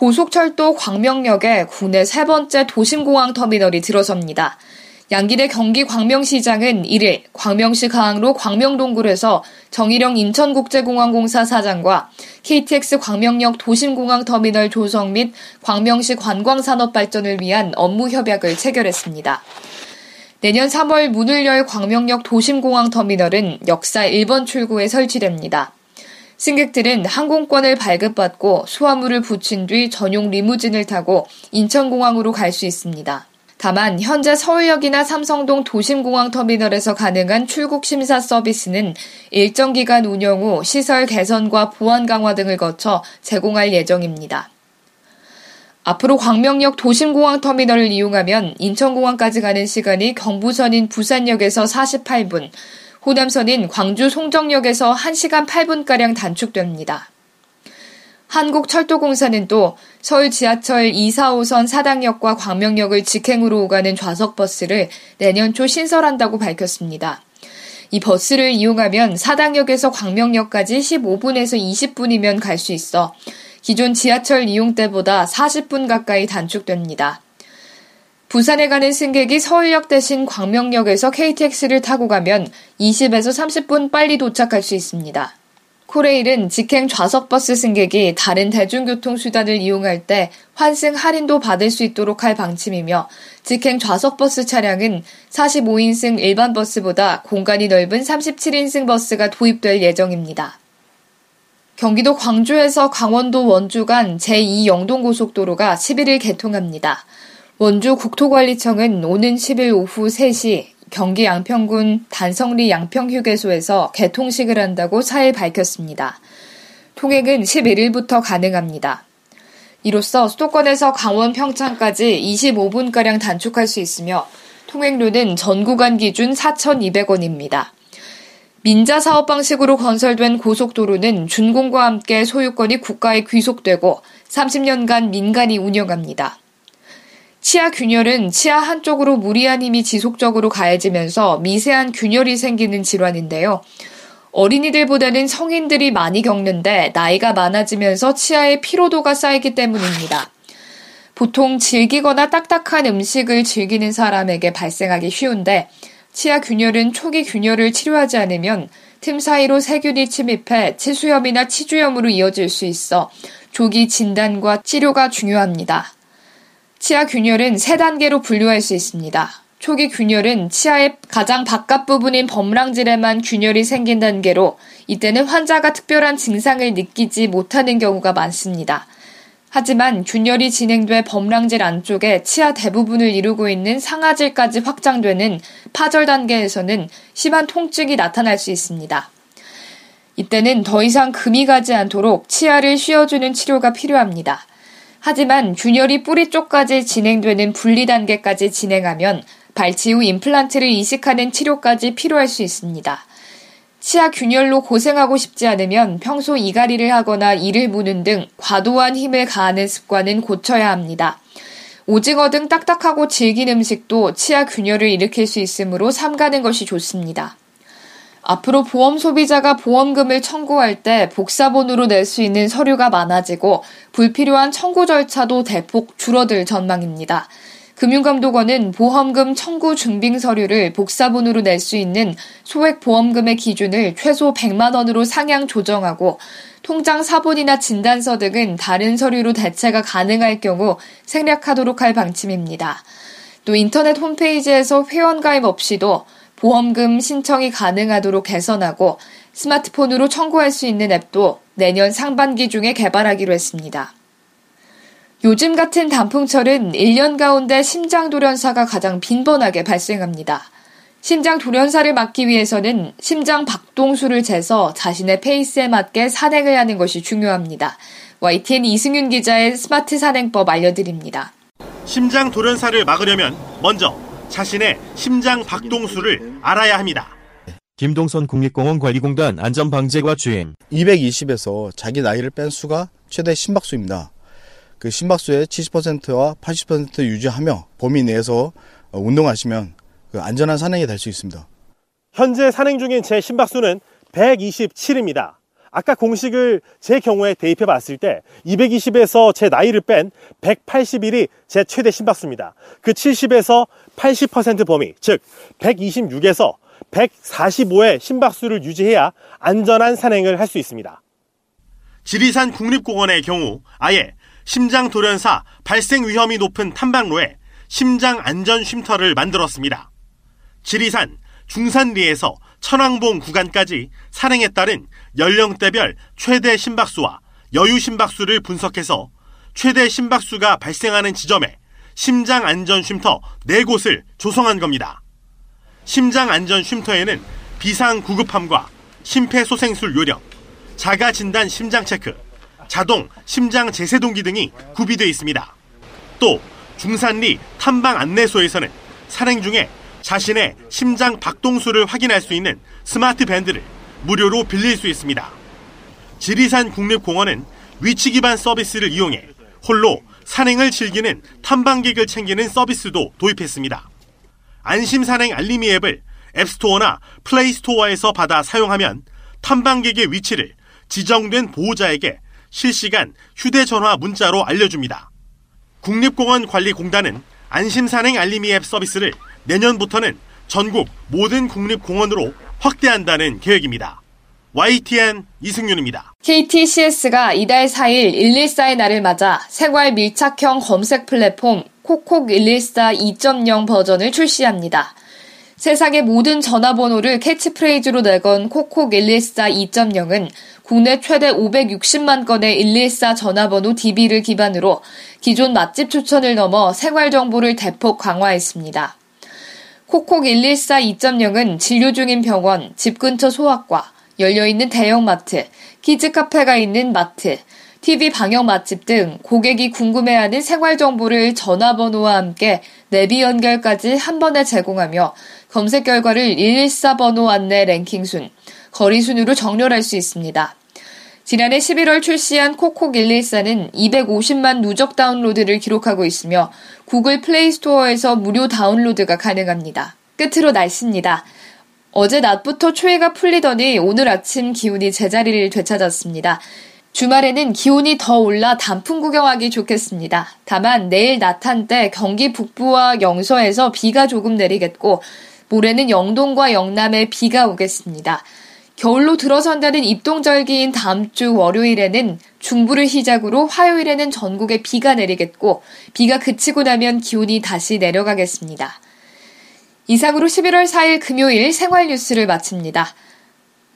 고속철도 광명역에 국내 세 번째 도심공항 터미널이 들어섭니다. 양기대 경기 광명시장은 1일 광명시 가항로 광명동굴에서 정일영 인천국제공항공사 사장과 KTX 광명역 도심공항 터미널 조성 및 광명시 관광산업 발전을 위한 업무 협약을 체결했습니다. 내년 3월 문을 열 광명역 도심공항 터미널은 역사 1번 출구에 설치됩니다. 승객들은 항공권을 발급받고 수화물을 붙인 뒤 전용 리무진을 타고 인천공항으로 갈 수 있습니다. 다만 현재 서울역이나 삼성동 도심공항 터미널에서 가능한 출국 심사 서비스는 일정 기간 운영 후 시설 개선과 보안 강화 등을 거쳐 제공할 예정입니다. 앞으로 광명역 도심공항 터미널을 이용하면 인천공항까지 가는 시간이 경부선인 부산역에서 48분, 호남선인 광주 송정역에서 1시간 8분가량 단축됩니다. 한국철도공사는 또 서울 지하철 2, 4호선 사당역과 광명역을 직행으로 오가는 좌석버스를 내년 초 신설한다고 밝혔습니다. 이 버스를 이용하면 사당역에서 광명역까지 15분에서 20분이면 갈 수 있어 기존 지하철 이용 때보다 40분 가까이 단축됩니다. 부산에 가는 승객이 서울역 대신 광명역에서 KTX를 타고 가면 20에서 30분 빨리 도착할 수 있습니다. 코레일은 직행 좌석버스 승객이 다른 대중교통수단을 이용할 때 환승 할인도 받을 수 있도록 할 방침이며 직행 좌석버스 차량은 45인승 일반 버스보다 공간이 넓은 37인승 버스가 도입될 예정입니다. 경기도 광주에서 강원도 원주 간 제2 영동고속도로가 11일 개통합니다. 원주 국토관리청은 오는 10일 오후 3시 경기 양평군 단성리 양평휴게소에서 개통식을 한다고 4일 밝혔습니다. 통행은 11일부터 가능합니다. 이로써 수도권에서 강원 평창까지 25분가량 단축할 수 있으며 통행료는 전 구간 기준 4,200원입니다. 민자 사업 방식으로 건설된 고속도로는 준공과 함께 소유권이 국가에 귀속되고 30년간 민간이 운영합니다. 치아 균열은 치아 한쪽으로 무리한 힘이 지속적으로 가해지면서 미세한 균열이 생기는 질환인데요. 어린이들보다는 성인들이 많이 겪는데 나이가 많아지면서 치아의 피로도가 쌓이기 때문입니다. 보통 질기거나 딱딱한 음식을 즐기는 사람에게 발생하기 쉬운데 치아 균열은 초기 균열을 치료하지 않으면 틈 사이로 세균이 침입해 치수염이나 치주염으로 이어질 수 있어 조기 진단과 치료가 중요합니다. 치아 균열은 세 단계로 분류할 수 있습니다. 초기 균열은 치아의 가장 바깥 부분인 범랑질에만 균열이 생긴 단계로 이때는 환자가 특별한 증상을 느끼지 못하는 경우가 많습니다. 하지만 균열이 진행돼 범랑질 안쪽에 치아 대부분을 이루고 있는 상아질까지 확장되는 파절 단계에서는 심한 통증이 나타날 수 있습니다. 이때는 더 이상 금이 가지 않도록 치아를 씌워주는 치료가 필요합니다. 하지만 균열이 뿌리 쪽까지 진행되는 분리 단계까지 진행하면 발치 후 임플란트를 이식하는 치료까지 필요할 수 있습니다. 치아 균열로 고생하고 싶지 않으면 평소 이갈이를 하거나 이를 무는 등 과도한 힘을 가하는 습관은 고쳐야 합니다. 오징어 등 딱딱하고 질긴 음식도 치아 균열을 일으킬 수 있으므로 삼가는 것이 좋습니다. 앞으로 보험 소비자가 보험금을 청구할 때 복사본으로 낼 수 있는 서류가 많아지고 불필요한 청구 절차도 대폭 줄어들 전망입니다. 금융감독원은 보험금 청구 증빙 서류를 복사본으로 낼 수 있는 소액 보험금의 기준을 최소 100만 원으로 상향 조정하고 통장 사본이나 진단서 등은 다른 서류로 대체가 가능할 경우 생략하도록 할 방침입니다. 또 인터넷 홈페이지에서 회원 가입 없이도 보험금 신청이 가능하도록 개선하고 스마트폰으로 청구할 수 있는 앱도 내년 상반기 중에 개발하기로 했습니다. 요즘 같은 단풍철은 1년 가운데 심장 돌연사가 가장 빈번하게 발생합니다. 심장 돌연사를 막기 위해서는 심장 박동수를 재서 자신의 페이스에 맞게 산행을 하는 것이 중요합니다. YTN 이승윤 기자의 스마트 산행법 알려드립니다. 심장 돌연사를 막으려면 먼저 자신의 심장 박동수를 알아야 합니다. 김동선 국립공원 관리공단 안전방재과 주행 220에서 자기 나이를 뺀 수가 최대 심박수입니다. 그 심박수의 70%와 80% 유지하며 범위 내에서 운동하시면 그 안전한 산행이 될 수 있습니다. 현재 산행 중인 제 심박수는 127입니다. 아까 공식을 제 경우에 대입해 봤을 때 220에서 제 나이를 뺀 181이 제 최대 심박수입니다. 그 70에서 80% 범위, 즉 126에서 145의 심박수를 유지해야 안전한 산행을 할 수 있습니다. 지리산 국립공원의 경우 아예 심장 돌연사 발생 위험이 높은 탐방로에 심장 안전 쉼터를 만들었습니다. 지리산 중산리에서 천왕봉 구간까지 산행에 따른 연령대별 최대 심박수와 여유 심박수를 분석해서 최대 심박수가 발생하는 지점에 심장 안전 쉼터 4곳을 조성한 겁니다. 심장 안전 쉼터에는 비상 구급함과 심폐소생술 요령, 자가 진단 심장 체크, 자동 심장 제세동기 등이 구비되어 있습니다. 또 중산리 탐방 안내소에서는 산행 중에 자신의 심장 박동수를 확인할 수 있는 스마트 밴드를 무료로 빌릴 수 있습니다. 지리산 국립공원은 위치 기반 서비스를 이용해 홀로 산행을 즐기는 탐방객을 챙기는 서비스도 도입했습니다. 안심 산행 알림이 앱을 앱스토어나 플레이스토어에서 받아 사용하면 탐방객의 위치를 지정된 보호자에게 실시간 휴대전화 문자로 알려줍니다. 국립공원관리공단은 안심산행 알림이 앱 서비스를 내년부터는 전국 모든 국립공원으로 확대한다는 계획입니다. YTN 이승윤입니다. KTCS가 이달 4일 114의 날을 맞아 생활 밀착형 검색 플랫폼 콕콕 114 2.0 버전을 출시합니다. 세상의 모든 전화번호를 캐치프레이즈로 내건 콕콕 114 2.0은 국내 최대 560만 건의 114 전화번호 DB를 기반으로 기존 맛집 추천을 넘어 생활 정보를 대폭 강화했습니다. 콕콕 114 2.0은 진료 중인 병원, 집 근처 소아과, 열려있는 대형마트, 키즈카페가 있는 마트, TV 방역 맛집 등 고객이 궁금해하는 생활 정보를 전화번호와 함께 내비 연결까지 한 번에 제공하며 검색 결과를 114 번호 안내 랭킹 순, 거리 순으로 정렬할 수 있습니다. 지난해 11월 출시한 콕콕 114는 250만 누적 다운로드를 기록하고 있으며 구글 플레이 스토어에서 무료 다운로드가 가능합니다. 끝으로 날씨입니다. 어제 낮부터 초해가 풀리더니 오늘 아침 기온이 제자리를 되찾았습니다. 주말에는 기온이 더 올라 단풍 구경하기 좋겠습니다. 다만 내일 낮 한때 경기 북부와 영서에서 비가 조금 내리겠고 모레는 영동과 영남에 비가 오겠습니다. 겨울로 들어선다는 입동절기인 다음 주 월요일에는 중부를 시작으로 화요일에는 전국에 비가 내리겠고 비가 그치고 나면 기온이 다시 내려가겠습니다. 이상으로 11월 4일 금요일 생활 뉴스를 마칩니다.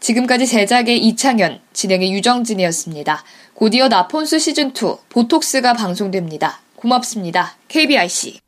지금까지 제작의 이창현, 진행의 유정진이었습니다. 곧이어 나폰스 시즌2 보톡스가 방송됩니다. 고맙습니다. KBIC.